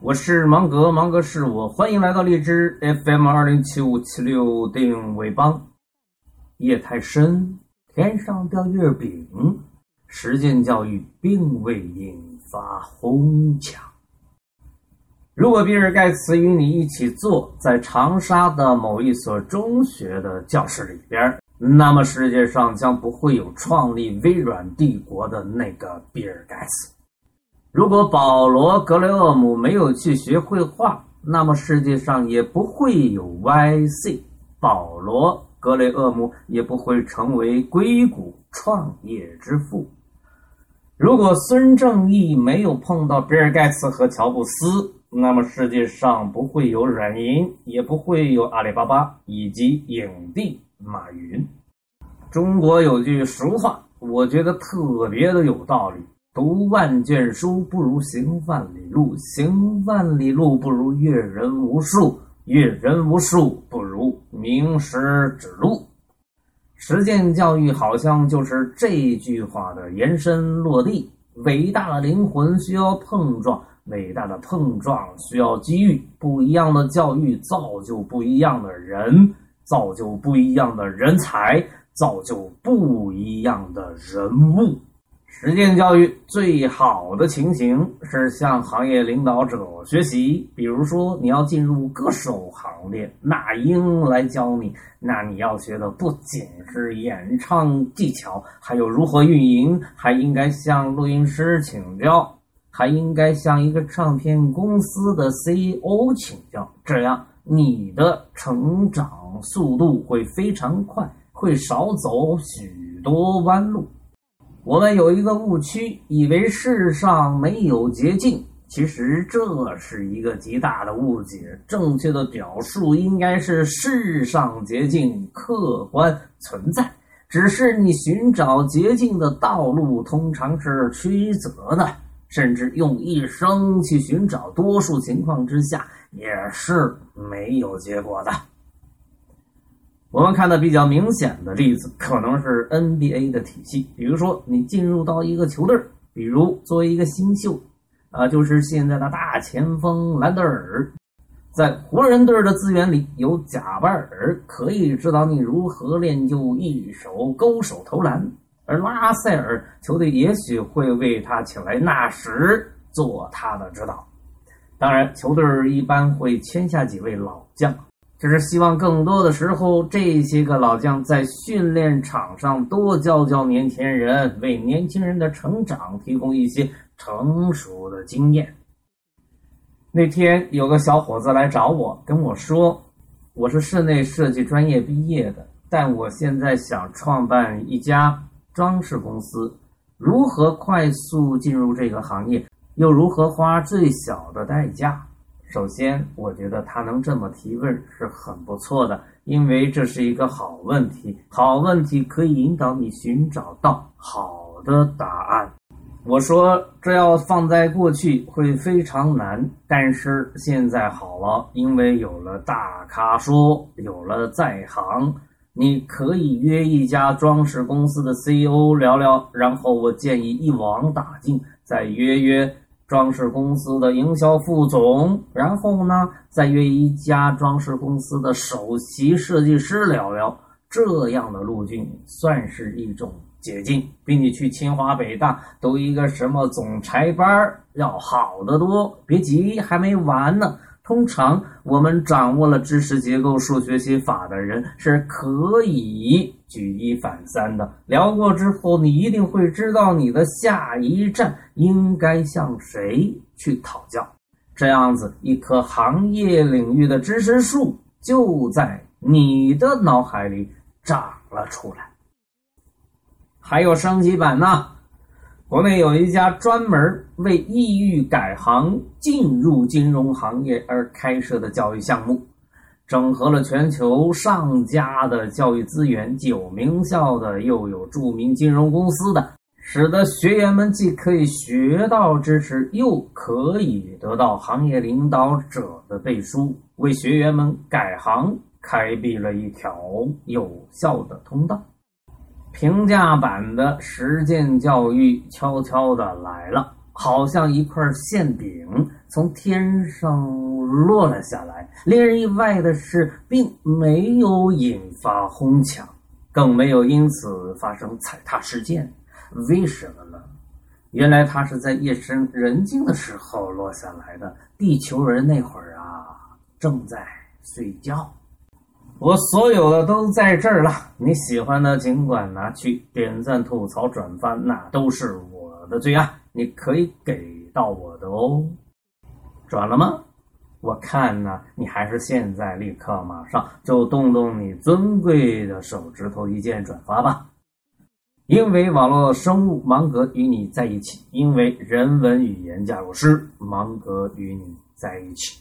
我是芒格，芒格是我，欢迎来到荔枝 FM 二零七五七六定位帮。夜太深，天上掉月饼，实践教育并未引发哄抢。如果比尔盖茨与你一起坐在长沙的某一所中学的教室里边，那么世界上将不会有创立微软帝国的那个比尔盖茨。如果保罗·格雷厄姆没有去学绘画，那么世界上也不会有 YC，保罗·格雷厄姆也不会成为硅谷创业之父。如果孙正义没有碰到比尔·盖茨和乔布斯，那么世界上不会有软银，也不会有阿里巴巴以及影帝马云。中国有句俗话，我觉得特别的有道理。读万卷书不如行万里路，行万里路不如阅人无数，阅人无数不如名师指路。实践教育好像就是这句话的延伸落地。伟大的灵魂需要碰撞，伟大的碰撞需要机遇。不一样的教育造就不一样的人，造就不一样的人才，造就不一样的人物。实践教育最好的情形是向行业领导者学习。比如说，你要进入歌手行列，那英来教你。那你要学的不仅是演唱技巧，还有如何运营，还应该向录音师请教，还应该向一个唱片公司的 CEO 请教。这样，你的成长速度会非常快，会少走许多弯路。我们有一个误区，以为世上没有捷径，其实这是一个极大的误解。正确的表述应该是世上捷径客观存在，只是你寻找捷径的道路通常是曲折的，甚至用一生去寻找，多数情况之下也是没有结果的。我们看的比较明显的例子，可能是 NBA 的体系。比如说，你进入到一个球队比如作为一个新秀，啊，就是现在的大前锋兰德尔，在湖人队的资源里有贾巴尔，可以指导你如何练就一手勾手投篮。而拉塞尔球队也许会为他请来纳什做他的指导。当然，球队一般会签下几位老将。只是希望更多的时候，这些个老将在训练场上多教教年轻人，为年轻人的成长提供一些成熟的经验。那天有个小伙子来找我，跟我说：“我是室内设计专业毕业的，但我现在想创办一家装饰公司，如何快速进入这个行业，又如何花最小的代价？”首先，我觉得他能这么提问是很不错的，因为这是一个好问题。好问题可以引导你寻找到好的答案。我说，这要放在过去会非常难，但是现在好了，因为有了大咖说，有了在行，你可以约一家装饰公司的 CEO 聊聊，然后我建议一网打尽，再约约。装饰公司的营销副总，然后呢，再约一家装饰公司的首席设计师聊聊，这样的路径算是一种捷径，比你去清华北大读一个什么总裁班要好得多。别急，还没完呢。通常，我们掌握了知识结构、数学写法的人是可以举一反三的。聊过之后，你一定会知道你的下一站应该向谁去讨教。这样子，一棵行业领域的知识树就在你的脑海里长了出来。还有升级版呢。国内有一家专门为意欲改行进入金融行业而开设的教育项目，整合了全球上佳的教育资源，既有名校的，又有著名金融公司的，使得学员们既可以学到知识，又可以得到行业领导者的背书，为学员们改行开辟了一条有效的通道。评价版的实践教育悄悄的来了，好像一块馅饼，从天上落了下来。令人意外的是，并没有引发哄抢，更没有因此发生踩踏事件。为什么呢？原来它是在夜深人静的时候落下来的。地球人那会儿啊，正在睡觉。我所有的都在这儿了，你喜欢的尽管拿去点赞、吐槽、转发，那都是我的最爱，你可以给到我的哦。转了吗？我看呢，你还是现在立刻马上就动动你尊贵的手指头一键转发吧。因为网络生物芒格与你在一起，因为人文语言加入师芒格与你在一起。